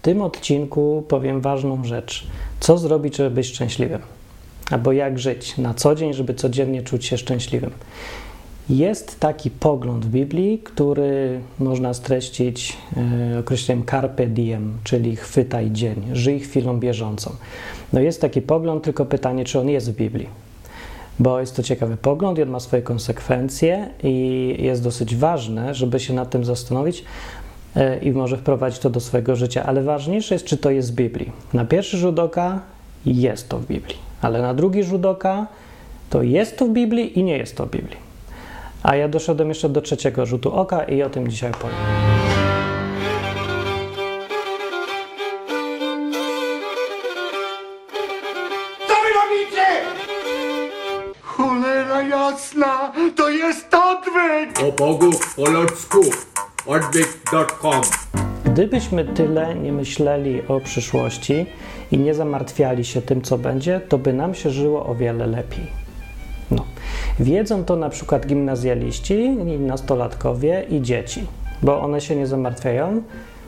w tym odcinku powiem ważną rzecz. Co zrobić, żeby być szczęśliwym? Albo jak żyć na co dzień, żeby codziennie czuć się szczęśliwym. Jest taki pogląd w Biblii, który można streścić e, określeniem carpe diem, czyli chwytaj dzień, żyj chwilą bieżącą. No jest taki pogląd, tylko pytanie, czy on jest w Biblii. Bo jest to ciekawy pogląd i on ma swoje konsekwencje i jest dosyć ważne, żeby się nad tym zastanowić i może wprowadzić to do swojego życia. Ale ważniejsze jest, czy to jest w Biblii. Na pierwszy rzut oka jest to w Biblii, ale na drugi rzut oka to jest to w Biblii i nie jest to w Biblii. A ja doszedłem jeszcze do trzeciego rzutu oka i o tym dzisiaj powiem. Co wy robicie? Cholera jasna, to jest odwyk! O Bogu po ludzku odwyk.com Gdybyśmy tyle nie myśleli o przyszłości i nie zamartwiali się tym, co będzie, to by nam się żyło o wiele lepiej. No. Wiedzą to na przykład gimnazjaliści, nastolatkowie i dzieci, bo one się nie zamartwiają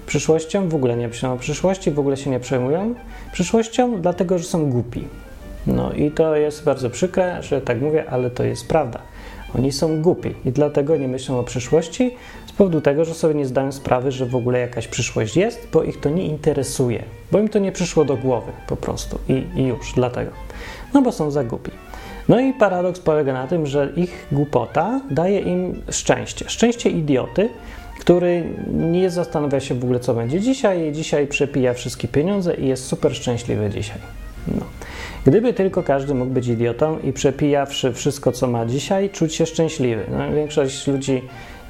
przyszłością, w ogóle nie myślą o przyszłości, w ogóle się nie przejmują przyszłością, dlatego że są głupi. No i to jest bardzo przykre, że tak mówię, ale to jest prawda. Oni są głupi i dlatego nie myślą o przyszłości z powodu tego, że sobie nie zdają sprawy, że w ogóle jakaś przyszłość jest, bo ich to nie interesuje, bo im to nie przyszło do głowy po prostu i, i już dlatego. No bo są za głupi. No i paradoks polega na tym, że ich głupota daje im szczęście. Szczęście idioty, który nie zastanawia się w ogóle, co będzie dzisiaj, dzisiaj przepija wszystkie pieniądze i jest super szczęśliwy dzisiaj. No. Gdyby tylko każdy mógł być idiotą i przepijawszy wszystko, co ma dzisiaj, czuć się szczęśliwy. No, większość ludzi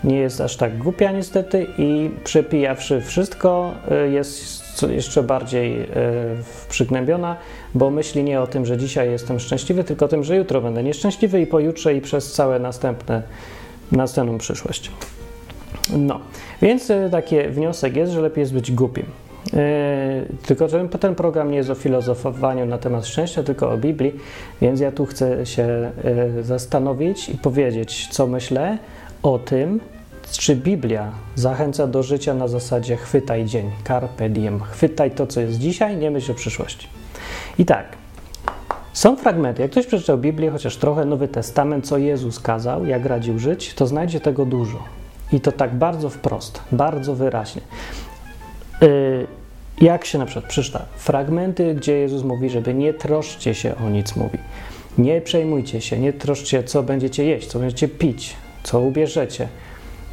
nie jest aż tak głupia niestety i przepijawszy wszystko y, jest jeszcze bardziej y, przygnębiona, bo myśli nie o tym, że dzisiaj jestem szczęśliwy, tylko o tym, że jutro będę nieszczęśliwy i pojutrze i przez całe następne, następną przyszłość. No, więc y, taki wniosek jest, że lepiej jest być głupim. Yy, tylko, że ten program nie jest o filozofowaniu na temat szczęścia, tylko o Biblii, więc ja tu chcę się yy, zastanowić i powiedzieć, co myślę o tym, czy Biblia zachęca do życia na zasadzie chwytaj dzień, carpe diem, chwytaj to, co jest dzisiaj, nie myśl o przyszłości. I tak, są fragmenty, jak ktoś przeczytał Biblię, chociaż trochę Nowy Testament, co Jezus kazał, jak radził żyć, to znajdzie tego dużo. I to tak bardzo wprost, bardzo wyraźnie. Yy, jak się na przykład przeczyta fragmenty, gdzie Jezus mówi, żeby nie troszcie się o nic mówi. Nie przejmujcie się, nie troszcie, co będziecie jeść, co będziecie pić, co ubierzecie.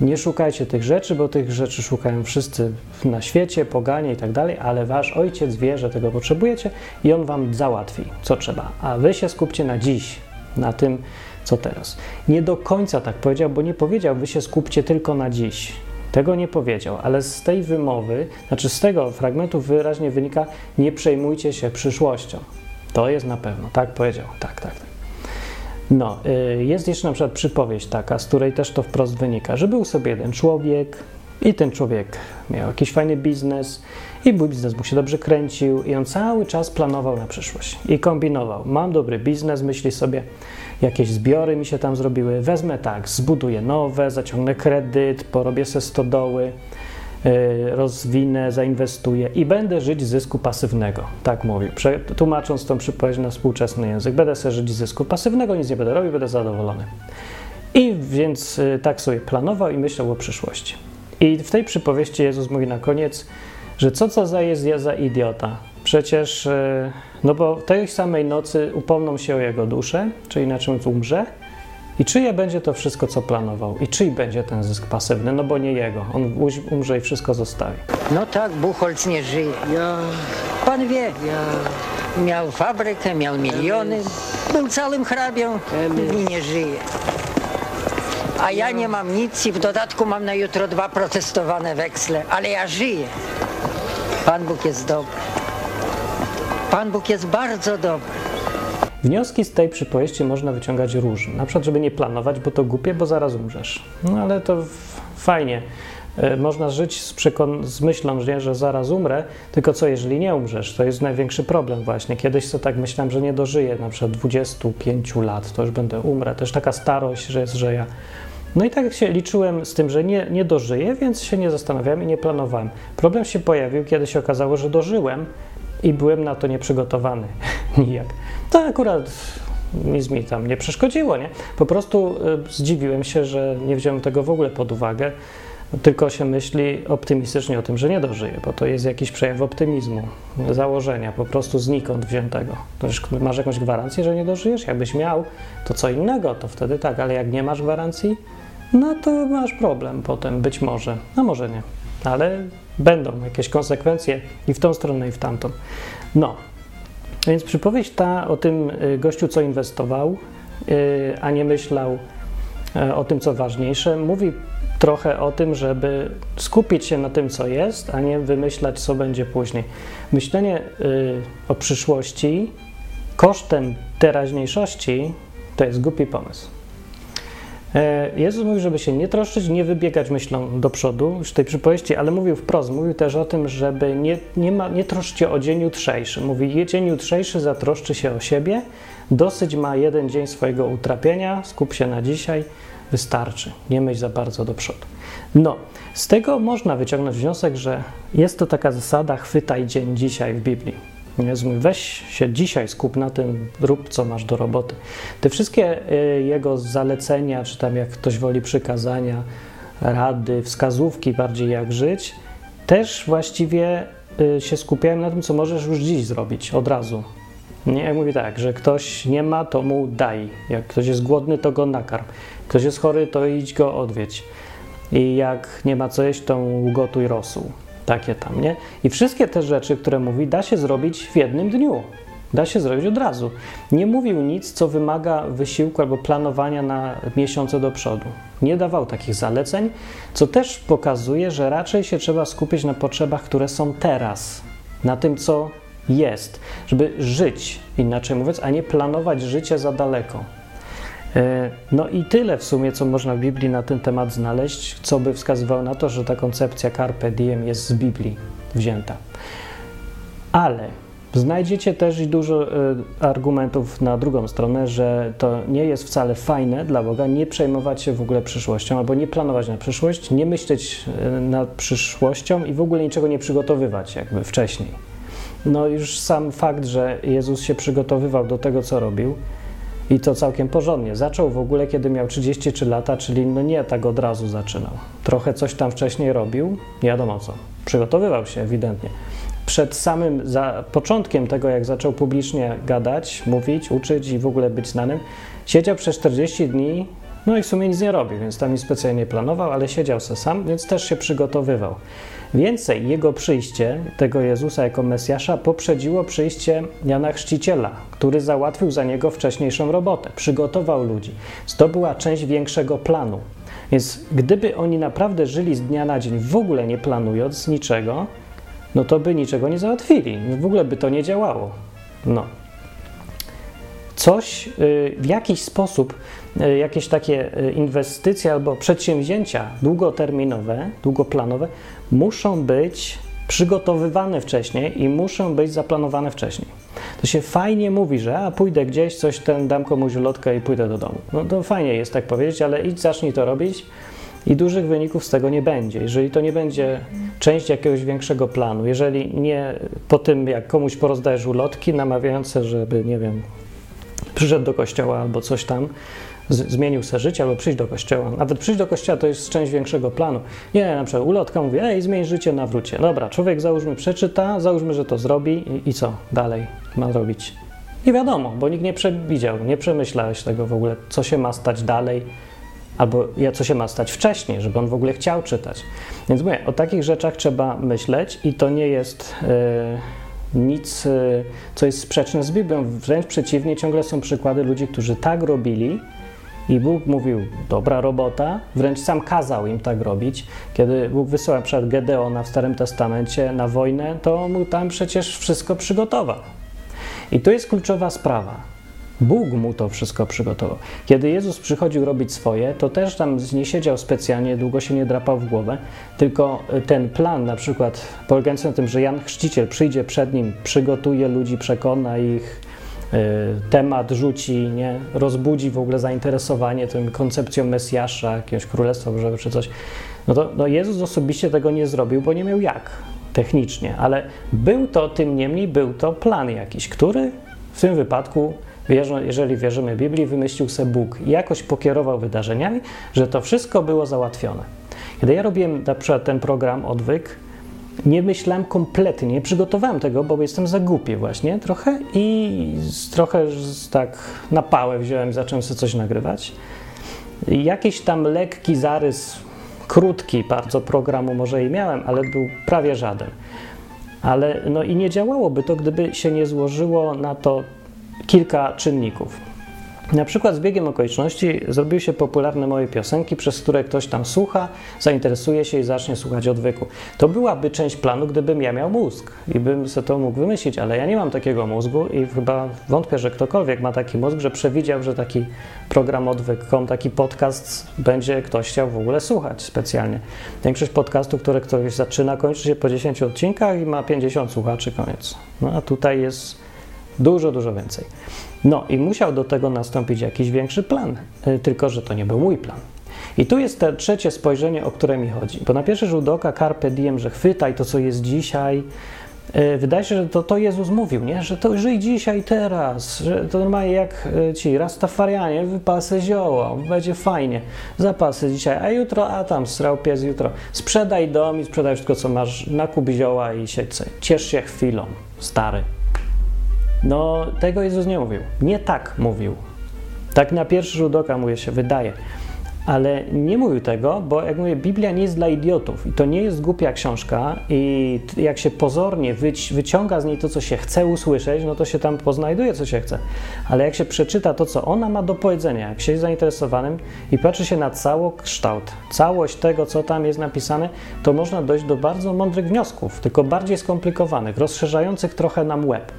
Nie szukajcie tych rzeczy, bo tych rzeczy szukają wszyscy na świecie, poganie i tak dalej, ale wasz ojciec wie, że tego potrzebujecie i on wam załatwi, co trzeba. A wy się skupcie na dziś, na tym, co teraz. Nie do końca tak powiedział, bo nie powiedział, wy się skupcie tylko na dziś. Tego nie powiedział, ale z tej wymowy, znaczy z tego fragmentu wyraźnie wynika, nie przejmujcie się przyszłością. To jest na pewno, tak powiedział, tak, tak. tak. No, y, jest jeszcze na przykład przypowieść taka, z której też to wprost wynika, że był sobie jeden człowiek i ten człowiek miał jakiś fajny biznes i biznes mu się dobrze kręcił i on cały czas planował na przyszłość i kombinował. Mam dobry biznes, myśli sobie, jakieś zbiory mi się tam zrobiły, wezmę tak, zbuduję nowe, zaciągnę kredyt, porobię se stodoły, rozwinę, zainwestuję i będę żyć z zysku pasywnego. Tak mówił, tłumacząc tą przypowieść na współczesny język. Będę sobie żyć z zysku pasywnego, nic nie będę robił, będę zadowolony. I więc yy, tak sobie planował i myślał o przyszłości. I w tej przypowieści Jezus mówi na koniec, że co co za jest ja za idiota. Przecież, yy, no bo tej samej nocy upomną się o jego duszę, czyli na czymś umrze, i czyje będzie to wszystko, co planował? I czyj będzie ten zysk pasywny? No bo nie jego. On umrze i wszystko zostawi. No tak, Buchholz nie żyje. Ja, Pan wie, ja, miał fabrykę, miał miliony, był całym hrabią i nie żyje. A ja nie mam nic i w dodatku mam na jutro dwa protestowane weksle, ale ja żyję. Pan Bóg jest dobry. Pan Bóg jest bardzo dobry. Wnioski z tej przypowieści można wyciągać różne. Na przykład, żeby nie planować, bo to głupie, bo zaraz umrzesz. No ale to fajnie. E, można żyć z, przekon- z myślą, że, że zaraz umrę, tylko co jeżeli nie umrzesz? To jest największy problem właśnie. Kiedyś sobie tak myślałem, że nie dożyję na przykład 25 lat, to już będę umrę. Też taka starość, że jest, że ja No i tak się liczyłem z tym, że nie, nie dożyję, więc się nie zastanawiałem i nie planowałem. Problem się pojawił, kiedy się okazało, że dożyłem i byłem na to nieprzygotowany nijak. To akurat nic mi tam nie przeszkodziło, nie? Po prostu y, zdziwiłem się, że nie wziąłem tego w ogóle pod uwagę, tylko się myśli optymistycznie o tym, że nie dożyję, bo to jest jakiś przejaw optymizmu, założenia, po prostu znikąd wziętego. Masz jakąś gwarancję, że nie dożyjesz? Jakbyś miał, to co innego, to wtedy tak, ale jak nie masz gwarancji, no to masz problem potem, być może, a może nie, ale będą jakieś konsekwencje i w tą stronę, i w tamtą. No, więc przypowieść ta o tym y, gościu, co inwestował, y, a nie myślał y, o tym, co ważniejsze, mówi trochę o tym, żeby skupić się na tym, co jest, a nie wymyślać, co będzie później. Myślenie o przyszłości kosztem teraźniejszości to jest głupi pomysł. E, Jezus mówił, żeby się nie troszczyć, nie wybiegać myślą do przodu już tej przypowieści, ale mówił wprost, mówił też o tym, żeby nie, nie, ma, nie o dzień jutrzejszy. Mówi, dzień jutrzejszy zatroszczy się o siebie, dosyć ma jeden dzień swojego utrapienia, skup się na dzisiaj, wystarczy, nie myśl za bardzo do przodu. No, z tego można wyciągnąć wniosek, że jest to taka zasada chwytaj dzień dzisiaj w Biblii. Weź się dzisiaj, skup na tym, rób co masz do roboty. Te wszystkie y, jego zalecenia, czy tam jak ktoś woli przykazania, rady, wskazówki bardziej jak żyć, też właściwie y, się skupiają na tym, co możesz już dziś zrobić, od razu. Nie, ja mówię tak, że ktoś nie ma, to mu daj. Jak ktoś jest głodny, to go nakarm. Ktoś jest chory, to idź go odwiedź. I jak nie ma co jeść, to ugotuj rosół takie tam, nie? I wszystkie te rzeczy, które mówi, da się zrobić w jednym dniu. Da się zrobić od razu. Nie mówił nic, co wymaga wysiłku albo planowania na miesiące do przodu. Nie dawał takich zaleceń, co też pokazuje, że raczej się trzeba skupić na potrzebach, które są teraz, na tym, co jest, żeby żyć, inaczej mówiąc, a nie planować życie za daleko. E, no i tyle w sumie, co można w Biblii na ten temat znaleźć, co by wskazywało na to, że ta koncepcja carpe diem jest z Biblii wzięta. Ale znajdziecie też i dużo e, argumentów na drugą stronę, że to nie jest wcale fajne dla Boga nie przejmować się w ogóle przyszłością, albo nie planować na przyszłość, nie myśleć e, nad przyszłością i w ogóle niczego nie przygotowywać jakby wcześniej. No już sam fakt, że Jezus się przygotowywał do tego, co robił, i to całkiem porządnie. Zaczął w ogóle, kiedy miał 33 lata, czyli no nie tak od razu zaczynał. Trochę coś tam wcześniej robił, nie wiadomo co. Przygotowywał się ewidentnie. Przed samym początkiem tego, jak zaczął publicznie gadać, mówić, uczyć i w ogóle być znanym, siedział przez 40 dni, no i w sumie nic nie robił, więc tam nic specjalnie planował, ale siedział se sam, więc też się przygotowywał. Więcej, jego przyjście, tego Jezusa jako Mesjasza, poprzedziło przyjście Jana Chrzciciela, który załatwił za niego wcześniejszą robotę, przygotował ludzi. To była część większego planu. Więc gdyby oni naprawdę żyli z dnia na dzień, w ogóle nie planując niczego, no to by niczego nie załatwili. W ogóle by to nie działało. No. Coś y, w jakiś sposób E, jakieś takie e, inwestycje albo przedsięwzięcia długoterminowe, długoplanowe muszą być przygotowywane wcześniej i muszą być zaplanowane wcześniej. To się fajnie mówi, że a pójdę gdzieś, coś ten dam komuś lotkę i pójdę do domu. No to fajnie jest tak powiedzieć, ale idź zacznij to robić i dużych wyników z tego nie będzie. Jeżeli to nie będzie część jakiegoś większego planu, jeżeli nie po tym, jak komuś porozdajesz ulotki namawiające, żeby, nie wiem, przyszedł do kościoła albo coś tam, zmienił sobie życie albo przyjść do kościoła. Nawet przyjść do kościoła to jest część większego planu. Nie, na przykład ulotka mówi, ej, zmień życie, nawrócie. Dobra, człowiek załóżmy przeczyta, załóżmy, że to zrobi i, i co dalej ma robić? Nie wiadomo, bo nikt nie przewidział, nie przemyślałeś tego w ogóle, co się ma stać dalej, albo co się ma stać wcześniej, żeby on w ogóle chciał czytać. Więc mówię, o takich rzeczach trzeba myśleć i to nie jest yy, nic, yy, co jest sprzeczne z Biblią. Wręcz przeciwnie, ciągle są przykłady ludzi, którzy tak robili, i Bóg mówił, dobra robota, wręcz sam kazał im tak robić. Kiedy Bóg wysyłał przed Gedeona w Starym Testamencie na wojnę, to mu tam przecież wszystko przygotował. I to jest kluczowa sprawa. Bóg mu to wszystko przygotował. Kiedy Jezus przychodził robić swoje, to też tam nie siedział specjalnie, długo się nie drapał w głowę, tylko ten plan, na przykład polegający na tym, że Jan Chrzciciel przyjdzie przed nim, przygotuje ludzi, przekona ich, temat rzuci, nie? rozbudzi w ogóle zainteresowanie tym koncepcją Mesjasza, jakiegoś Królestwa Bożego czy coś, no to no Jezus osobiście tego nie zrobił, bo nie miał jak technicznie, ale był to, tym niemniej, był to plan jakiś, który w tym wypadku, jeżeli wierzymy Biblii, wymyślił sobie Bóg i jakoś pokierował wydarzeniami, że to wszystko było załatwione. Kiedy ja robiłem na przykład ten program Odwyk, nie myślałem kompletnie, nie przygotowałem tego, bo jestem za głupi właśnie trochę i trochę tak na pałę wziąłem zacząłem sobie coś nagrywać. Jakiś tam lekki zarys, krótki bardzo programu może i miałem, ale był prawie żaden. Ale no i nie działałoby to, gdyby się nie złożyło na to kilka czynników. Na przykład z biegiem okoliczności zrobiły się popularne moje piosenki, przez które ktoś tam słucha, zainteresuje się i zacznie słuchać odwyku. To byłaby część planu, gdybym ja miał mózg i bym sobie to mógł wymyślić, ale ja nie mam takiego mózgu i chyba wątpię, że ktokolwiek ma taki mózg, że przewidział, że taki program odwyk.com, taki podcast będzie ktoś chciał w ogóle słuchać specjalnie. Większość podcastów, które ktoś zaczyna, kończy się po 10 odcinkach i ma 50 słuchaczy, koniec. No a tutaj jest dużo, dużo więcej. No i musiał do tego nastąpić jakiś większy plan, e, tylko że to nie był mój plan. I tu jest te trzecie spojrzenie, o które mi chodzi. Bo na pierwszy rzut oka carpe diem, że chwytaj to, co jest dzisiaj, e, Wydaje się, że to, to Jezus mówił, nie? że to żyj dzisiaj, teraz, że to normalnie jak e, ci rastafarianie, wypasy zioła, będzie fajnie, zapasy dzisiaj, a jutro, a tam srał pies jutro, sprzedaj dom i sprzedaj wszystko, co masz, nakup zioła i siedź ciesz się chwilą, stary. No, tego Jezus nie mówił. Nie tak mówił. Tak na pierwszy rzut oka mu się wydaje. Ale nie mówił tego, bo jak mówię, Biblia nie jest dla idiotów i to nie jest głupia książka i jak się pozornie wyciąga z niej to, co się chce usłyszeć, no to się tam poznajduje, co się chce. Ale jak się przeczyta to, co ona ma do powiedzenia, jak się jest zainteresowanym i patrzy się na cały kształt, całość tego, co tam jest napisane, to można dojść do bardzo mądrych wniosków, tylko bardziej skomplikowanych, rozszerzających trochę nam łeb.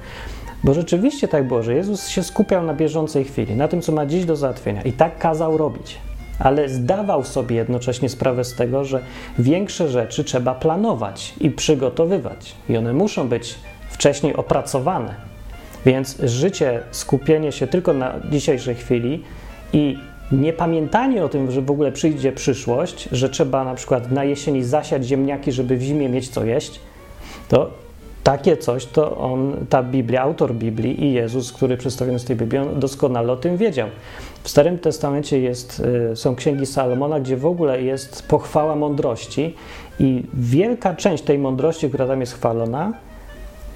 Bo rzeczywiście tak było, że Jezus się skupiał na bieżącej chwili, na tym, co ma dziś do załatwienia i tak kazał robić. Ale zdawał sobie jednocześnie sprawę z tego, że większe rzeczy trzeba planować i przygotowywać, i one muszą być wcześniej opracowane. Więc życie, skupienie się tylko na dzisiejszej chwili i nie pamiętanie o tym, że w ogóle przyjdzie przyszłość, że trzeba na przykład na jesieni zasiać ziemniaki, żeby w zimie mieć co jeść, to takie coś to on, ta Biblia, autor Biblii i Jezus, który przedstawiony z tej Biblią, doskonale o tym wiedział. W Starym Testamencie jest, y, są księgi Salomona, gdzie w ogóle jest pochwała mądrości i wielka część tej mądrości, która tam jest chwalona,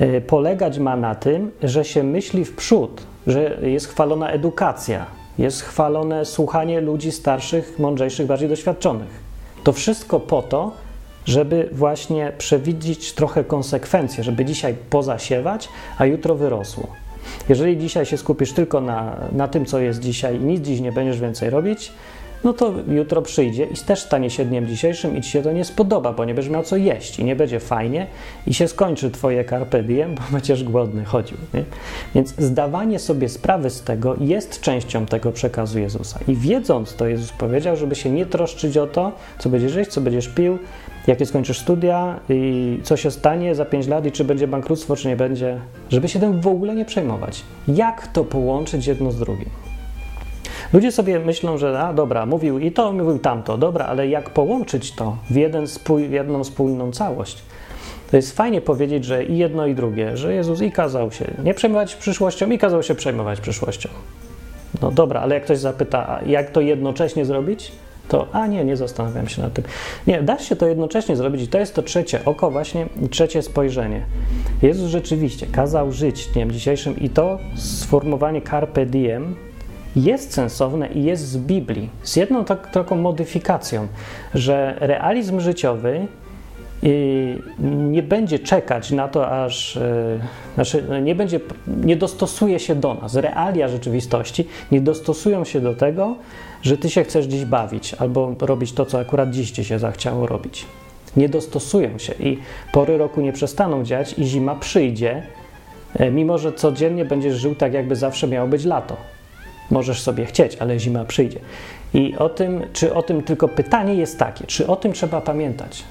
y, polegać ma na tym, że się myśli w przód, że jest chwalona edukacja, jest chwalone słuchanie ludzi starszych, mądrzejszych, bardziej doświadczonych. To wszystko po to, żeby właśnie przewidzieć trochę konsekwencje, żeby dzisiaj pozasiewać, a jutro wyrosło. Jeżeli dzisiaj się skupisz tylko na, na tym, co jest dzisiaj i nic dziś nie będziesz więcej robić, no to jutro przyjdzie i też stanie się dniem dzisiejszym i ci się to nie spodoba, bo nie będziesz miał co jeść i nie będzie fajnie i się skończy twoje carpe diem, bo będziesz głodny chodził. Nie? Więc zdawanie sobie sprawy z tego jest częścią tego przekazu Jezusa. I wiedząc to, Jezus powiedział, żeby się nie troszczyć o to, co będziesz jeść, co będziesz pił, jakie skończysz studia i co się stanie za 5 lat i czy będzie bankructwo, czy nie będzie, żeby się tym w ogóle nie przejmować. Jak to połączyć jedno z drugim? Ludzie sobie myślą, że a dobra, mówił i to, mówił tamto, dobra, ale jak połączyć to w, jeden spój, w jedną spójną całość? To jest fajnie powiedzieć, że i jedno, i drugie, że Jezus i kazał się nie przejmować przyszłością, i kazał się przejmować przyszłością. No dobra, ale jak ktoś zapyta, jak to jednocześnie zrobić, to a nie, nie zastanawiam się nad tym. Nie, da się to jednocześnie zrobić i to jest to trzecie oko, właśnie trzecie spojrzenie. Jezus rzeczywiście kazał żyć dniem dzisiejszym i to sformułowanie carpe diem jest sensowne i jest z Biblii, z jedną tak, taką modyfikacją, że realizm życiowy nie będzie czekać na to, aż y, znaczy no, nie będzie, nie dostosuje się do nas. Realia rzeczywistości nie dostosują się do tego, że ty się chcesz dziś bawić albo robić to, co akurat dziś ci się zachciało robić. Nie dostosują się i pory roku nie przestaną dziać i zima przyjdzie, e, mimo że codziennie będziesz żył tak, jakby zawsze miało być lato. Możesz sobie chcieć, ale zima przyjdzie. I o tym, czy o tym tylko pytanie jest takie, czy o tym trzeba pamiętać?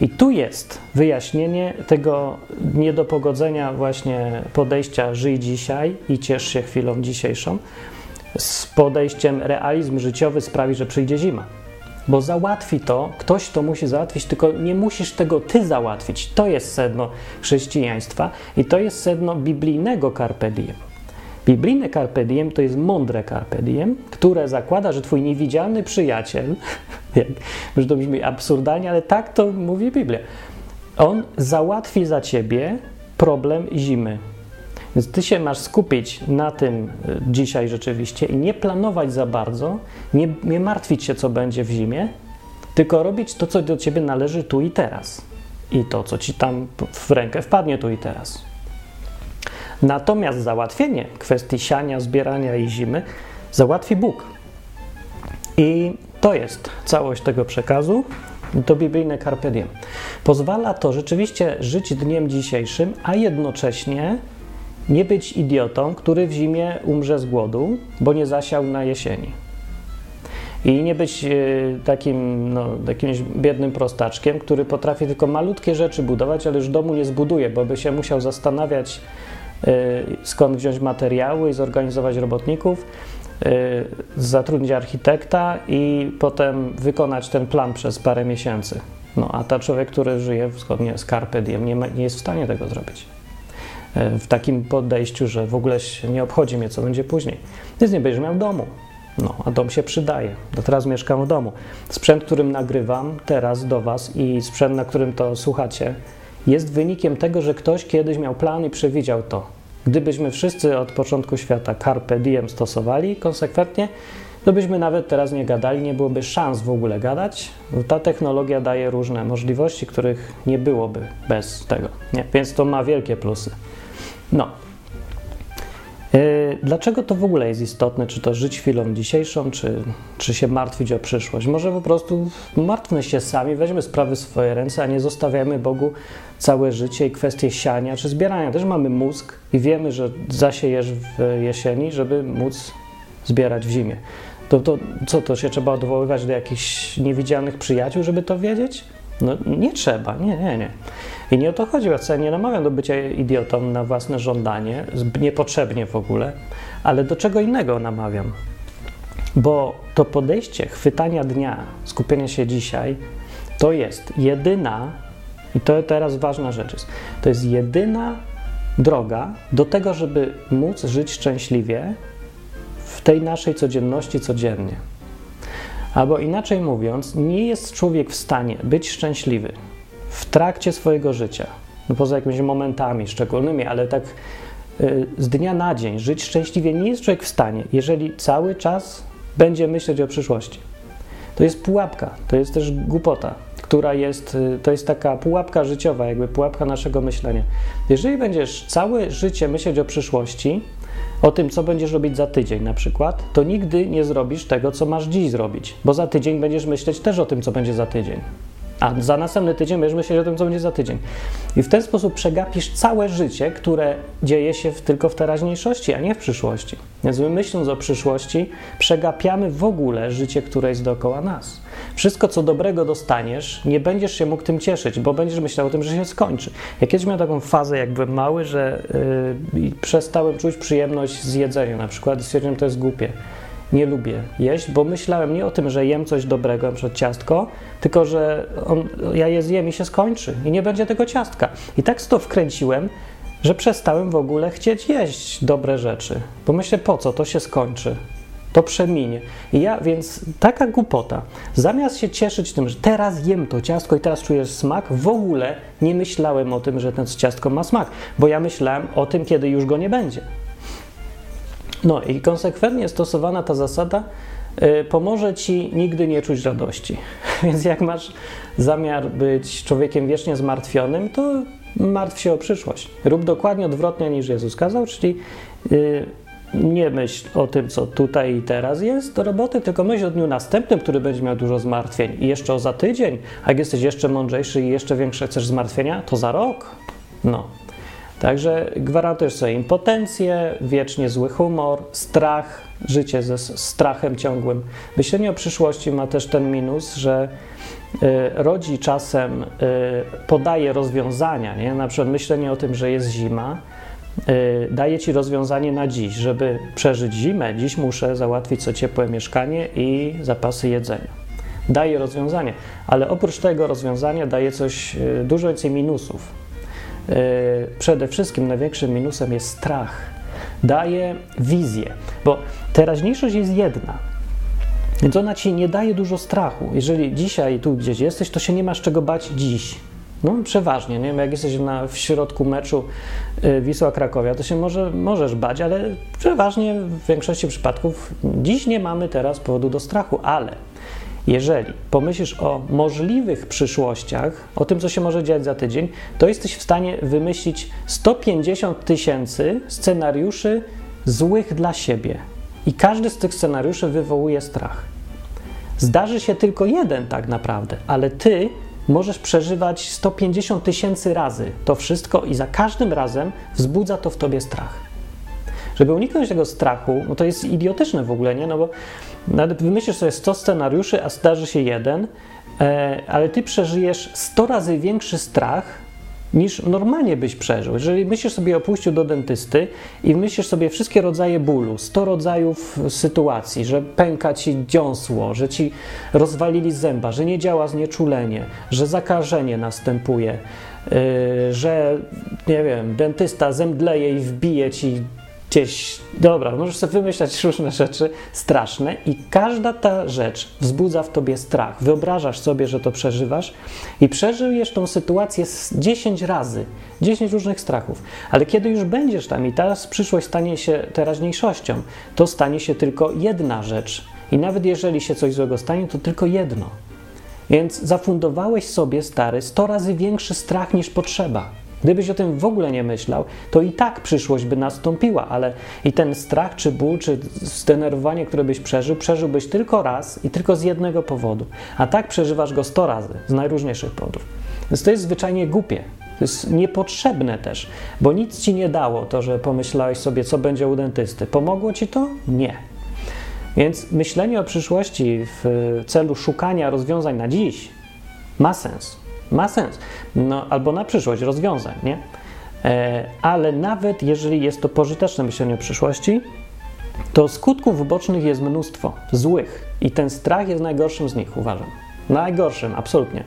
I tu jest wyjaśnienie tego niedopogodzenia właśnie podejścia żyj dzisiaj i ciesz się chwilą dzisiejszą z podejściem realizm życiowy sprawi, że przyjdzie zima. Bo załatwi to, ktoś to musi załatwić, tylko nie musisz tego ty załatwić. To jest sedno chrześcijaństwa i to jest sedno biblijnego carpe diem. Biblijne carpe diem to jest mądre carpe diem, które zakłada, że twój niewidzialny przyjaciel, że to brzmi absurdalnie, ale tak to mówi Biblia, on załatwi za ciebie problem zimy. Więc ty się masz skupić na tym y, dzisiaj rzeczywiście i nie planować za bardzo, nie, nie martwić się, co będzie w zimie, tylko robić to, co do ciebie należy tu i teraz. I to, co ci tam w rękę wpadnie tu i teraz. Natomiast załatwienie kwestii siania, zbierania i zimy załatwi Bóg. I to jest całość tego przekazu. To biblijne carpe diem. Pozwala to rzeczywiście żyć dniem dzisiejszym, a jednocześnie nie być idiotą, który w zimie umrze z głodu, bo nie zasiał na jesieni. I nie być e, takim no, jakimś biednym prostaczkiem, który potrafi tylko malutkie rzeczy budować, ale już domu nie zbuduje, bo by się musiał zastanawiać, skąd wziąć materiały i zorganizować robotników, e, zatrudnić architekta i potem wykonać ten plan przez parę miesięcy. No a ta człowiek, który żyje zgodnie z Carpe Diem, nie, ma, nie jest w stanie tego zrobić w takim podejściu, że w ogóle nie obchodzi mnie, co będzie później. Więc nie będziesz miał domu. No, a dom się przydaje. To teraz mieszkam w domu. Sprzęt, którym nagrywam teraz do Was i sprzęt, na którym to słuchacie, jest wynikiem tego, że ktoś kiedyś miał plan i przewidział to. Gdybyśmy wszyscy od początku świata Carpe Diem stosowali konsekwentnie, to byśmy nawet teraz nie gadali, nie byłoby szans w ogóle gadać. Ta technologia daje różne możliwości, których nie byłoby bez tego. Nie? Więc to ma wielkie plusy. No. Yy, dlaczego to w ogóle jest istotne? Czy to żyć chwilą dzisiejszą, czy, czy się martwić o przyszłość? Może po prostu martwmy się sami, weźmy sprawy w swoje ręce, a nie zostawiamy Bogu całe życie i kwestie siania czy zbierania. Też mamy mózg i wiemy, że zasiejesz w jesieni, żeby móc zbierać w zimie. To, to co, to się trzeba odwoływać do jakichś niewidzialnych przyjaciół, żeby to wiedzieć? No nie trzeba, nie, nie, nie. I nie o to chodzi, ja nie namawiam do bycia idiotą na własne żądanie, niepotrzebnie w ogóle, ale do czego innego namawiam. Bo to podejście chwytania dnia, skupienia się dzisiaj, to jest jedyna, i to teraz ważna rzecz jest, to jest jedyna droga do tego, żeby móc żyć szczęśliwie w tej naszej codzienności codziennie. Albo inaczej mówiąc, nie jest człowiek w stanie być szczęśliwy w trakcie swojego życia, no poza jakimiś momentami szczególnymi, ale tak y, z dnia na dzień żyć szczęśliwie nie jest człowiek w stanie, jeżeli cały czas będzie myśleć o przyszłości. To jest pułapka, to jest też głupota, która jest, y, to jest taka pułapka życiowa, jakby pułapka naszego myślenia. Jeżeli będziesz całe życie myśleć o przyszłości, o tym, co będziesz robić za tydzień na przykład, to nigdy nie zrobisz tego, co masz dziś zrobić, bo za tydzień będziesz myśleć też o tym, co będzie za tydzień. A za następny tydzień będziesz myśleć o tym, co będzie za tydzień. I w ten sposób przegapisz całe życie, które dzieje się w, tylko w teraźniejszości, a nie w przyszłości. Więc my myśląc o przyszłości, przegapiamy w ogóle życie, które jest dookoła nas. Wszystko, co dobrego dostaniesz, nie będziesz się mógł tym cieszyć, bo będziesz myślał o tym, że się skończy. Ja kiedyś miałem taką fazę, jak mały, że yy, przestałem czuć przyjemność z jedzenia na przykład i stwierdziłem, to jest głupie nie lubię jeść, bo myślałem nie o tym, że jem coś dobrego, np. ciastko, tylko że on, ja je zjem i się skończy i nie będzie tego ciastka. I tak to wkręciłem, że przestałem w ogóle chcieć jeść dobre rzeczy, bo myślę, po co, to się skończy. To przeminie. I ja, więc taka głupota. Zamiast się cieszyć tym, że teraz jem to ciastko i teraz czujesz smak, w ogóle nie myślałem o tym, że ten ciastko ma smak, bo ja myślałem o tym, kiedy już go nie będzie. No i konsekwentnie stosowana ta zasada y, pomoże ci nigdy nie czuć radości. Więc jak masz zamiar być człowiekiem wiecznie zmartwionym, to martw się o przyszłość. Rób dokładnie odwrotnie niż Jezus kazał, czyli y, nie myśl o tym, co tutaj i teraz jest do roboty, tylko myśl o dniu następnym, który będzie miał dużo zmartwień i jeszcze o za tydzień, a jak jesteś jeszcze mądrzejszy i jeszcze większe chcesz zmartwienia, to za rok. No. Także gwarantujesz sobie impotencję, wiecznie zły humor, strach, życie ze strachem ciągłym. Myślenie o przyszłości ma też ten minus, że y, rodzi czasem, y, podaje rozwiązania, nie? na przykład myślenie o tym, że jest zima, daje ci rozwiązanie na dziś, żeby przeżyć zimę. Dziś muszę załatwić co ciepłe mieszkanie i zapasy jedzenia. Daje rozwiązanie, ale oprócz tego rozwiązania daje coś dużo więcej minusów. Przede wszystkim największym minusem jest strach. Daje wizję, bo teraźniejszość jest jedna. Więc ona ci nie daje dużo strachu. Jeżeli dzisiaj tu gdzieś jesteś, to się nie masz czego bać dziś. No przeważnie, nie jak jesteś na, w środku meczu y, Wisła-Krakowia, to się może, możesz bać, ale przeważnie w większości przypadków dziś nie mamy teraz powodu do strachu, ale jeżeli pomyślisz o możliwych przyszłościach, o tym, co się może dziać za tydzień, to jesteś w stanie wymyślić 150 tysięcy scenariuszy złych dla siebie. I każdy z tych scenariuszy wywołuje strach. Zdarzy się tylko jeden tak naprawdę, ale ty możesz przeżywać 150 tysięcy razy to wszystko i za każdym razem wzbudza to w tobie strach. Żeby uniknąć tego strachu, no to jest idiotyczne w ogóle, nie? No bo nawet wymyślisz sobie 100 scenariuszy, a zdarzy się jeden, e, ale ty przeżyjesz 100 razy większy strach niż normalnie byś przeżył. Jeżeli myślisz sobie o pójściu do dentysty i myślisz sobie wszystkie rodzaje bólu, 100 rodzajów sytuacji, że pęka ci dziąsło, że ci rozwalili zęba, że nie działa znieczulenie, że zakażenie następuje, yy, że nie wiem, dentysta zemdleje i wbije ci gdzieś, dobra, możesz sobie wymyślać różne rzeczy straszne i każda ta rzecz wzbudza w tobie strach. Wyobrażasz sobie, że to przeżywasz i przeżyjesz tą sytuację 10 razy, 10 różnych strachów. Ale kiedy już będziesz tam i ta przyszłość stanie się teraźniejszością, to stanie się tylko jedna rzecz. I nawet jeżeli się coś złego stanie, to tylko jedno. Więc zafundowałeś sobie, stary, 100 razy większy strach niż potrzeba. Gdybyś o tym w ogóle nie myślał, to i tak przyszłość by nastąpiła, ale i ten strach, czy ból, czy zdenerwowanie, które byś przeżył, przeżyłbyś tylko raz i tylko z jednego powodu. A tak przeżywasz go sto razy, z najróżniejszych powodów. Więc to jest zwyczajnie głupie. To jest niepotrzebne też, bo nic ci nie dało to, że pomyślałeś sobie, co będzie u dentysty. Pomogło ci to? Nie. Więc myślenie o przyszłości w celu szukania rozwiązań na dziś ma sens. Ma sens. No, albo na przyszłość rozwiązań, nie? E, ale nawet jeżeli jest to pożyteczne myślenie o przyszłości, to skutków ubocznych jest mnóstwo, złych. I ten strach jest najgorszym z nich, uważam. Najgorszym, absolutnie.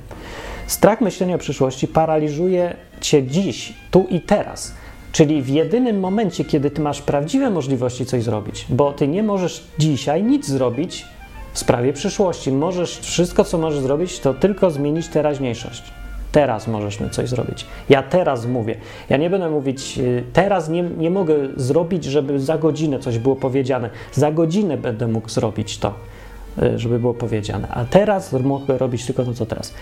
Strach myślenia o przyszłości paraliżuje cię dziś, tu i teraz. Czyli w jedynym momencie, kiedy ty masz prawdziwe możliwości coś zrobić, bo ty nie możesz dzisiaj nic zrobić, w sprawie przyszłości. Możesz, wszystko co możesz zrobić, to tylko zmienić teraźniejszość. Teraz możesz coś zrobić. Ja teraz mówię. Ja nie będę mówić, y, teraz nie, nie mogę zrobić, żeby za godzinę coś było powiedziane. Za godzinę będę mógł zrobić to, y, żeby było powiedziane. A teraz mogę robić tylko to, co teraz.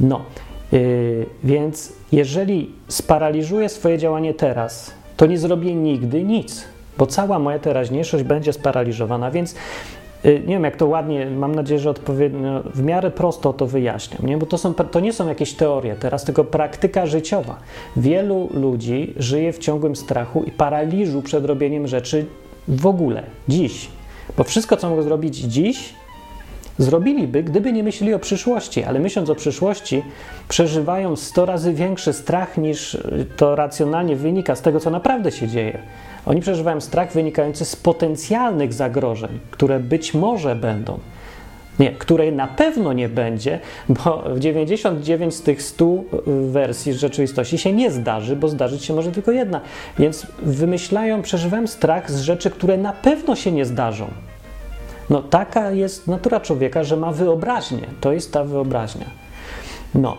No, yy, więc jeżeli sparaliżuję swoje działanie teraz, to nie zrobię nigdy nic, bo cała moja teraźniejszość będzie sparaliżowana. Więc nie wiem, jak to ładnie, mam nadzieję, że odpowiednio, w miarę prosto to wyjaśniam, nie? bo to, są, to nie są jakieś teorie teraz, tylko praktyka życiowa. Wielu ludzi żyje w ciągłym strachu i paraliżu przed robieniem rzeczy w ogóle, dziś. Bo wszystko, co mogą zrobić dziś, zrobiliby, gdyby nie myśleli o przyszłości, ale myśląc o przyszłości, przeżywają 100 razy większy strach niż to racjonalnie wynika z tego, co naprawdę się dzieje. Oni przeżywają strach wynikający z potencjalnych zagrożeń, które być może będą. Nie, której na pewno nie będzie, bo w 99 z tych 100 wersji rzeczywistości się nie zdarzy, bo zdarzyć się może tylko jedna. Więc wymyślają, przeżywają strach z rzeczy, które na pewno się nie zdarzą. No, taka jest natura człowieka, że ma wyobraźnię. To jest ta wyobraźnia. No.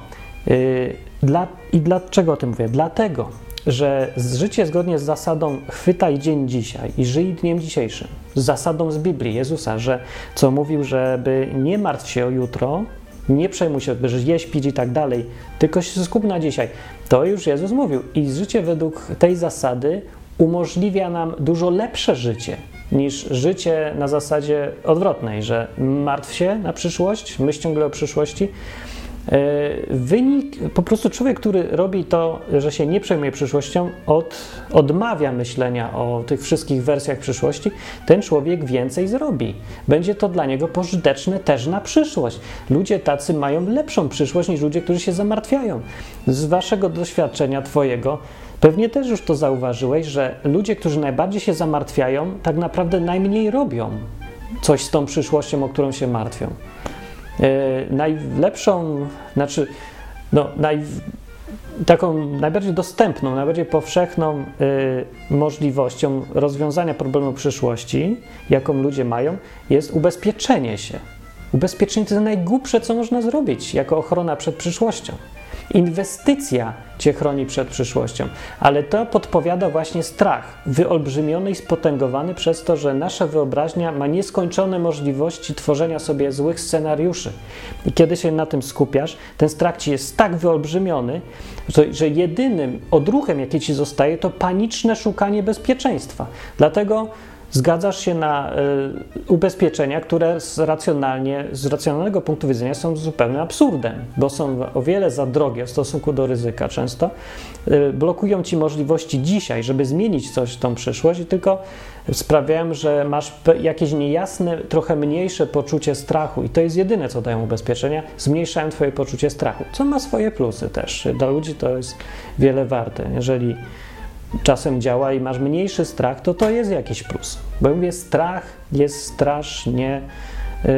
Yy, dla, I dlaczego o tym mówię? Dlatego, że życie zgodnie z zasadą chwytaj dzień dzisiaj i żyj dniem dzisiejszym, z zasadą z Biblii Jezusa, że co mówił, żeby nie martw się o jutro, nie przejmuj się, że jeść, pić i tak dalej, tylko się skup na dzisiaj. To już Jezus mówił. I życie według tej zasady umożliwia nam dużo lepsze życie niż życie na zasadzie odwrotnej, że martw się na przyszłość, myśl ciągle o przyszłości, wynik, po prostu człowiek, który robi to, że się nie przejmuje przyszłością, od, odmawia myślenia o tych wszystkich wersjach przyszłości, ten człowiek więcej zrobi. Będzie to dla niego pożyteczne też na przyszłość. Ludzie tacy mają lepszą przyszłość niż ludzie, którzy się zamartwiają. Z waszego doświadczenia, twojego, pewnie też już to zauważyłeś, że ludzie, którzy najbardziej się zamartwiają, tak naprawdę najmniej robią coś z tą przyszłością, o którą się martwią. E, najlepszą, znaczy, no, naj, taką najbardziej dostępną, najbardziej powszechną y, możliwością rozwiązania problemu przyszłości, jaką ludzie mają, jest ubezpieczenie się. Ubezpieczenie to najgłupsze, co można zrobić jako ochrona przed przyszłością. Inwestycja cię chroni przed przyszłością, ale to podpowiada właśnie strach, wyolbrzymiony i spotęgowany przez to, że nasza wyobraźnia ma nieskończone możliwości tworzenia sobie złych scenariuszy. I kiedy się na tym skupiasz, ten strach ci jest tak wyolbrzymiony, że jedynym odruchem, jaki ci zostaje, to paniczne szukanie bezpieczeństwa. Dlatego zgadzasz się na y, ubezpieczenia, które z, racjonalnie, z racjonalnego punktu widzenia są zupełnie absurdem, bo są o wiele za drogie w stosunku do ryzyka często. Y, blokują ci możliwości dzisiaj, żeby zmienić coś w tą przyszłość, i tylko sprawiają, że masz jakieś niejasne, trochę mniejsze poczucie strachu, i to jest jedyne, co dają ubezpieczenia, zmniejszają Twoje poczucie strachu, co ma swoje plusy też. Dla ludzi to jest wiele warte. Jeżeli czasem działa i masz mniejszy strach, to to jest jakiś plus. Bo mówię, strach jest strasznie yy,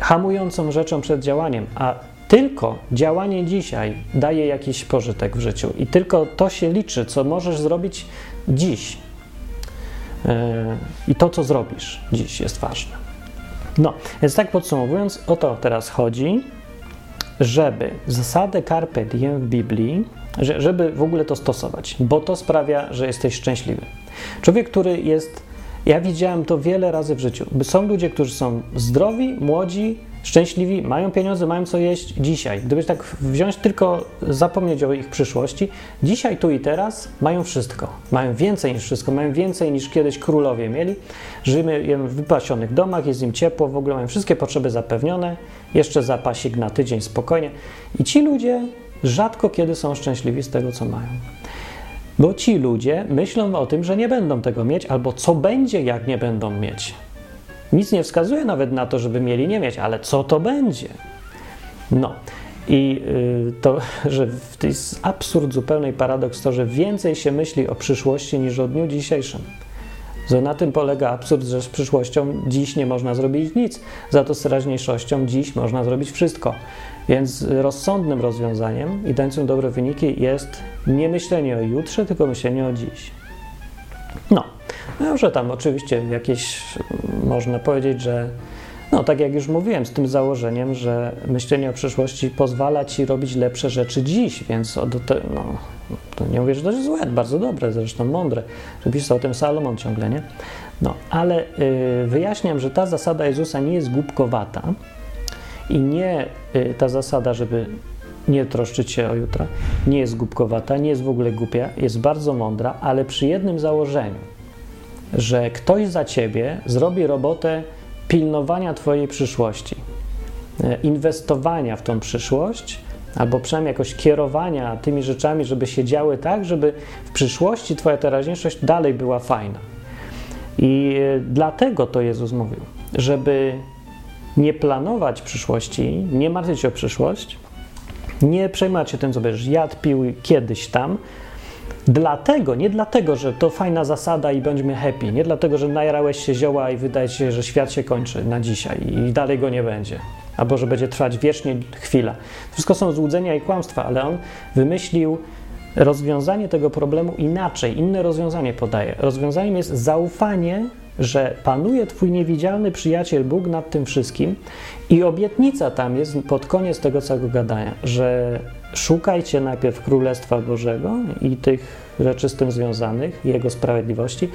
hamującą rzeczą przed działaniem, a tylko działanie dzisiaj daje jakiś pożytek w życiu i tylko to się liczy, co możesz zrobić dziś. Yy, I to, co zrobisz dziś, jest ważne. No, więc tak podsumowując, o to teraz chodzi, żeby zasadę Carpe Diem w Biblii żeby w ogóle to stosować, bo to sprawia, że jesteś szczęśliwy. Człowiek, który jest, ja widziałem to wiele razy w życiu. Są ludzie, którzy są zdrowi, młodzi, szczęśliwi, mają pieniądze, mają co jeść dzisiaj. Gdybyś tak wziąć tylko, zapomnieć o ich przyszłości, dzisiaj, tu i teraz mają wszystko. Mają więcej niż wszystko, mają więcej niż kiedyś królowie mieli. Żyjemy w wypasionych domach, jest im ciepło, w ogóle mają wszystkie potrzeby zapewnione, jeszcze zapasik na tydzień spokojnie. I ci ludzie rzadko kiedy są szczęśliwi z tego, co mają. Bo ci ludzie myślą o tym, że nie będą tego mieć, albo co będzie, jak nie będą mieć. Nic nie wskazuje nawet na to, żeby mieli nie mieć, ale co to będzie? No. I y, to, że to jest absurd, zupełny paradoks to, że więcej się myśli o przyszłości niż o dniu dzisiejszym. Że na tym polega absurd, że z przyszłością dziś nie można zrobić nic, za to z teraźniejszością dziś można zrobić wszystko. Więc rozsądnym rozwiązaniem i dającym dobre wyniki jest nie myślenie o jutrze, tylko myślenie o dziś. No, no że tam oczywiście jakieś można powiedzieć, że no tak jak już mówiłem, z tym założeniem, że myślenie o przyszłości pozwala ci robić lepsze rzeczy dziś, więc no, to nie mówię, że to jest złe, bardzo dobre, zresztą mądre. Pisał o tym Salomon ciągle, nie? No, ale yy, wyjaśniam, że ta zasada Jezusa nie jest głupkowata, i nie y, ta zasada, żeby nie troszczyć się o jutra, nie jest głupkowata, nie jest w ogóle głupia, jest bardzo mądra, ale przy jednym założeniu, że ktoś za ciebie zrobi robotę pilnowania twojej przyszłości, y, inwestowania w tą przyszłość, albo przynajmniej jakoś kierowania tymi rzeczami, żeby się działy tak, żeby w przyszłości twoja teraźniejszość dalej była fajna. I y, dlatego to Jezus mówił, żeby nie planować przyszłości, nie martwić się o przyszłość, nie przejmować się tym, co będziesz jadł, pił kiedyś tam. Dlatego, nie dlatego, że to fajna zasada i będziemy happy, nie dlatego, że najarałeś się zioła i wydaje się, że świat się kończy na dzisiaj i dalej go nie będzie, albo że będzie trwać wiecznie chwila. Wszystko są złudzenia i kłamstwa, ale on wymyślił rozwiązanie tego problemu inaczej, inne rozwiązanie podaje. Rozwiązaniem jest zaufanie że panuje Twój niewidzialny przyjaciel Bóg nad tym wszystkim i obietnica tam jest pod koniec tego całego gadania, że szukajcie najpierw Królestwa Bożego i tych rzeczy z tym związanych, Jego sprawiedliwości,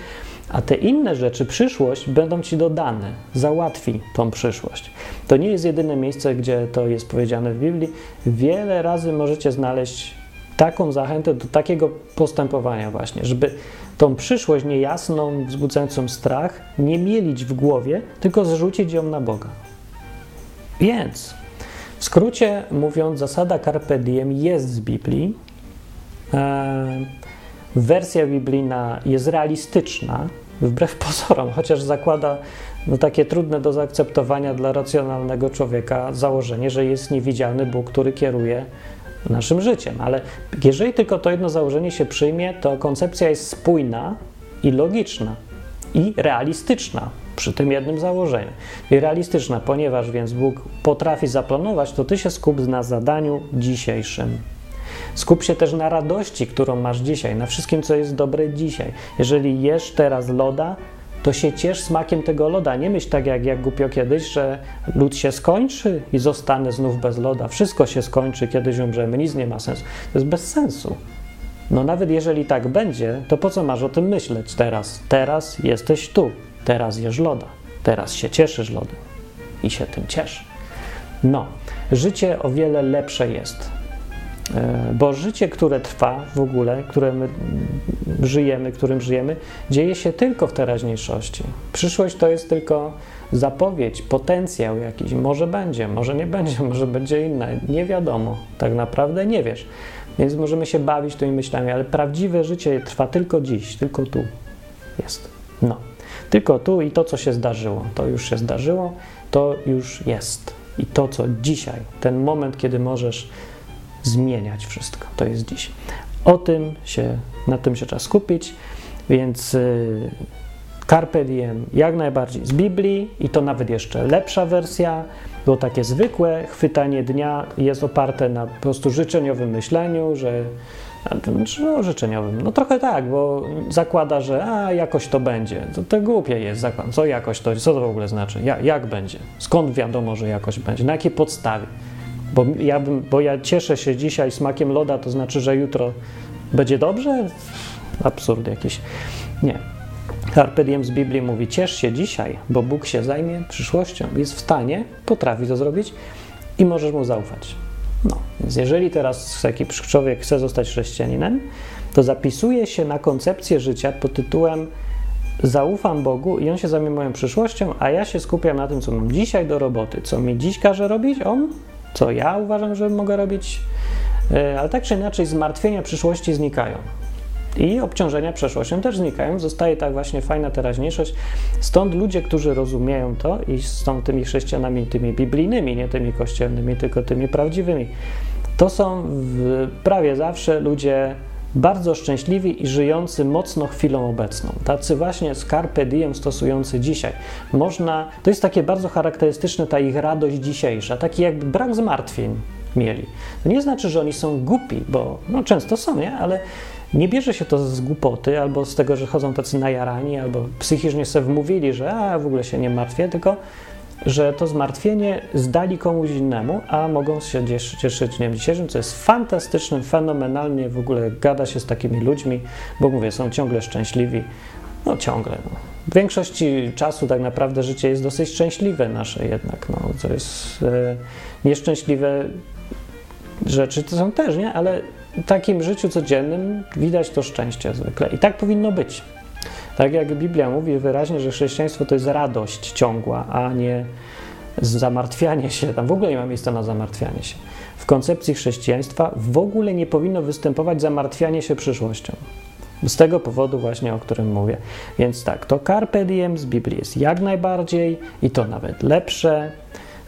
a te inne rzeczy, przyszłość, będą Ci dodane, załatwi tą przyszłość. To nie jest jedyne miejsce, gdzie to jest powiedziane w Biblii. Wiele razy możecie znaleźć taką zachętę do takiego postępowania właśnie, żeby tą przyszłość niejasną, wzbudzającą strach nie mielić w głowie, tylko zrzucić ją na Boga. Więc W skrócie mówiąc, zasada carpe diem jest z Biblii. E, wersja biblijna jest realistyczna, wbrew pozorom, chociaż zakłada no, takie trudne do zaakceptowania dla racjonalnego człowieka założenie, że jest niewidzialny Bóg, który kieruje naszym życiem. Ale jeżeli tylko to jedno założenie się przyjmie, to koncepcja jest spójna i logiczna i realistyczna przy tym jednym założeniu. I realistyczna, ponieważ więc Bóg potrafi zaplanować, to ty się skup na zadaniu dzisiejszym. Skup się też na radości, którą masz dzisiaj, na wszystkim, co jest dobre dzisiaj. Jeżeli jesz teraz loda, to się ciesz smakiem tego loda. Nie myśl tak jak, jak głupio kiedyś, że lód się skończy i zostanę znów bez loda. Wszystko się skończy, kiedyś umrzemy, nic nie ma sensu. To jest bez sensu. No nawet jeżeli tak będzie, to po co masz o tym myśleć teraz? Teraz jesteś tu, teraz jesz loda, teraz się cieszysz lodem i się tym ciesz. No, życie o wiele lepsze jest. E, bo życie, które trwa w ogóle, które my żyjemy, którym żyjemy, dzieje się tylko w teraźniejszości. Przyszłość to jest tylko zapowiedź, potencjał jakiś. Może będzie, może nie będzie, może będzie inna. Nie wiadomo. Tak naprawdę nie wiesz. Więc możemy się bawić tymi myślami, ale prawdziwe życie trwa tylko dziś, tylko tu jest. No. Tylko tu i to, co się zdarzyło, to już się zdarzyło, to już jest. I to, co dzisiaj, ten moment, kiedy możesz zmieniać wszystko. To jest dziś. O tym się, na tym się trzeba skupić, więc y, Carpe Diem jak najbardziej z Biblii i to nawet jeszcze lepsza wersja, bo takie zwykłe chwytanie dnia jest oparte na po prostu życzeniowym myśleniu, że no, życzeniowym. No trochę tak, bo zakłada, że a, jakoś to będzie. To, to głupie jest zakład. Co jakoś to, co to w ogóle znaczy? Ja, jak będzie? Skąd wiadomo, że jakoś będzie? Na jakiej podstawie? Bo ja, bo ja cieszę się dzisiaj smakiem loda, to znaczy, że jutro będzie dobrze? Absurd jakiś. Nie. Carpe diem z Biblii mówi: ciesz się dzisiaj, bo Bóg się zajmie przyszłością. Jest w stanie, potrafi to zrobić i możesz mu zaufać. No, więc jeżeli teraz taki człowiek chce zostać chrześcijaninem, to zapisuje się na koncepcję życia pod tytułem zaufam Bogu i On się zajmie moją przyszłością, a ja się skupiam na tym, co mam dzisiaj do roboty, co mi dziś każe robić On, co ja uważam, że mogę robić, e, ale tak czy inaczej zmartwienia przyszłości znikają. I obciążenia przeszłością też znikają. Zostaje tak właśnie fajna teraźniejszość. Stąd ludzie, którzy rozumieją to i są tymi chrześcijanami, tymi biblijnymi, nie tymi kościelnymi, tylko tymi prawdziwymi, to są prawie zawsze ludzie bardzo szczęśliwi i żyjący mocno chwilą obecną. Tacy właśnie z carpe diem stosujący dzisiaj. Można, to jest takie bardzo charakterystyczne ta ich radość dzisiejsza, taki jakby brak zmartwień mieli. To nie znaczy, że oni są głupi, bo no, często są, nie? Ale nie bierze się to z głupoty albo z tego, że chodzą tacy najarani, albo psychicznie sobie wmówili, że a, w ogóle się nie martwię, tylko że to zmartwienie zdali komuś innemu, a mogą się cieszyć dniem dzisiejszym, co jest fantastycznym, fenomenalnie w ogóle gada się z takimi ludźmi, bo mówię, są ciągle szczęśliwi, no ciągle. No. W większości czasu tak naprawdę życie jest dosyć szczęśliwe nasze jednak, no, co jest e, nieszczęśliwe rzeczy to są też, nie? Ale w takim życiu codziennym widać to szczęście zwykle i tak powinno być. Tak jak Biblia mówi wyraźnie, że chrześcijaństwo to jest radość ciągła, a nie zamartwianie się. Tam w ogóle nie ma miejsca na zamartwianie się. W koncepcji chrześcijaństwa w ogóle nie powinno występować zamartwianie się przyszłością. Z tego powodu właśnie, o którym mówię. Więc tak, to carpe diem z Biblii jest jak najbardziej i to nawet lepsze.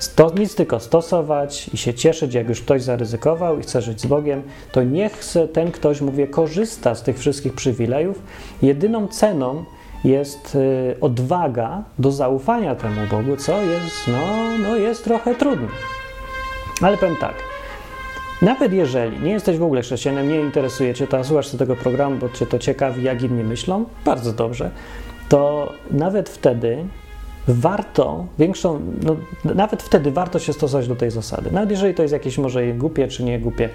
Sto, nic tylko stosować i się cieszyć, jak już ktoś zaryzykował i chce żyć z Bogiem, to niech ten ktoś, mówię, korzysta z tych wszystkich przywilejów. Jedyną ceną jest y, odwaga do zaufania temu Bogu, co jest, no, no jest trochę trudne. Ale powiem tak, nawet jeżeli nie jesteś w ogóle chrześcijanem, nie interesuje cię to, słuchasz tego programu, bo cię to ciekawi, jak inni myślą, bardzo dobrze, to nawet wtedy warto, większą, no, nawet wtedy warto się stosować do tej zasady. Nawet jeżeli to jest jakieś może głupie czy nie głupie,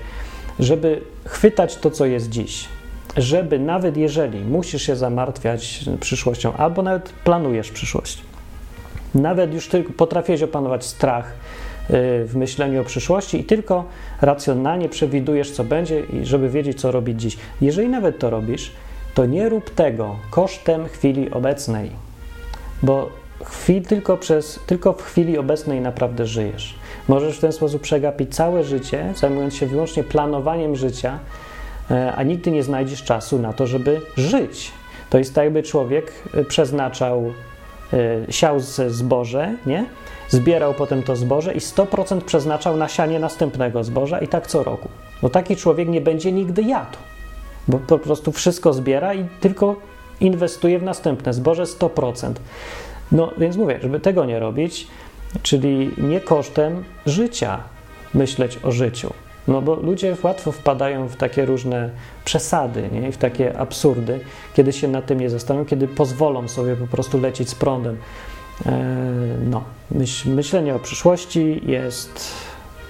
żeby chwytać to, co jest dziś. Żeby nawet jeżeli musisz się zamartwiać przyszłością, albo nawet planujesz przyszłość, nawet już tylko potrafisz opanować strach y, w myśleniu o przyszłości i tylko racjonalnie przewidujesz, co będzie, i żeby wiedzieć, co robić dziś. Jeżeli nawet to robisz, to nie rób tego kosztem chwili obecnej, bo chwili, tylko, przez, tylko w chwili obecnej naprawdę żyjesz. Możesz w ten sposób przegapić całe życie, zajmując się wyłącznie planowaniem życia, e, a nigdy nie znajdziesz czasu na to, żeby żyć. To jest tak, jakby człowiek e, przeznaczał, e, siał zboże, nie? Zbierał potem to zboże i 100% przeznaczał na sianie następnego zboża i tak co roku. No taki człowiek nie będzie nigdy jadł, bo po prostu wszystko zbiera i tylko inwestuje w następne zboże 100%. No więc mówię, żeby tego nie robić, czyli nie kosztem życia myśleć o życiu. No bo ludzie łatwo wpadają w takie różne przesady nie? i w takie absurdy, kiedy się nad tym nie zastanowią, kiedy pozwolą sobie po prostu lecieć z prądem. E, no, myśl, myślenie o przyszłości jest,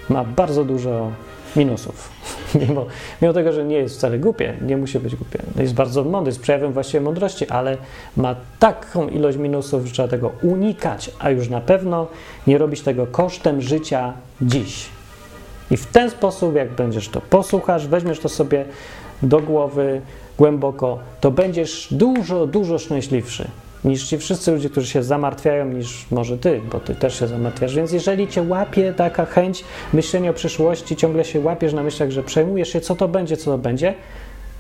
ma bardzo dużo minusów. Mimo, mimo tego, że nie jest wcale głupie, nie musi być głupie. Jest bardzo mądry, jest przejawem właściwie mądrości, ale ma taką ilość minusów, że trzeba tego unikać, a już na pewno nie robić tego kosztem życia dziś. I w ten sposób, jak będziesz to posłuchasz, weźmiesz to sobie do głowy głęboko, to będziesz dużo, dużo szczęśliwszy niż ci wszyscy ludzie, którzy się zamartwiają, niż może ty, bo ty też się zamartwiasz. Więc jeżeli cię łapie taka chęć myślenia o przyszłości, ciągle się łapiesz na myślach, że przejmujesz się, co to będzie, co to będzie,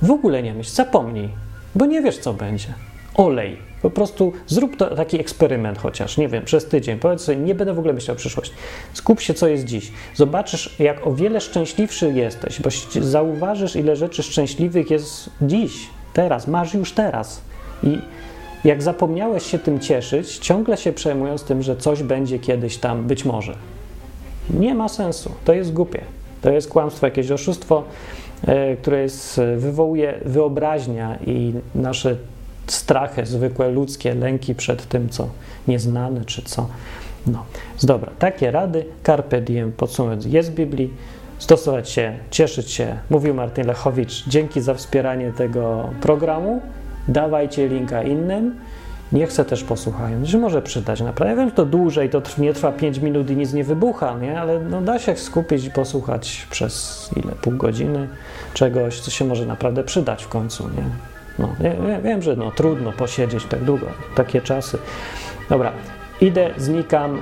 w ogóle nie myśl, zapomnij, bo nie wiesz, co będzie. Olej. Po prostu zrób to, taki eksperyment chociaż, nie wiem, przez tydzień. Powiedz sobie, nie będę w ogóle myślał o przyszłości. Skup się, co jest dziś. Zobaczysz, jak o wiele szczęśliwszy jesteś, bo zauważysz, ile rzeczy szczęśliwych jest dziś, teraz, masz już teraz. I jak zapomniałeś się tym cieszyć, ciągle się przejmując tym, że coś będzie kiedyś tam, być może. Nie ma sensu. To jest głupie. To jest kłamstwo, jakieś oszustwo, e, które jest, wywołuje wyobraźnia i nasze strachy, zwykłe ludzkie lęki przed tym, co nieznane, czy co. No, dobra, takie rady, carpe diem, podsumowując, jest w Biblii, stosować się, cieszyć się. Mówił Martin Lechowicz, dzięki za wspieranie tego programu dawajcie linka innym, niech se też posłuchają. Że może przydać naprawdę. Ja wiem, że to dłużej, to nie trwa 5 minut i nic nie wybucha, nie? ale no, da się skupić i posłuchać przez ile? Pół godziny czegoś, co się może naprawdę przydać w końcu. Nie? No, ja wiem, że no, trudno posiedzieć tak długo, takie czasy. Dobra, idę, znikam.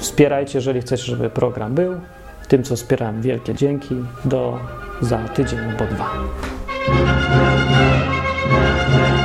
Wspierajcie, jeżeli chcecie, żeby program był. Tym, co wspierałem, wielkie dzięki. Do za tydzień albo dwa. Thank you.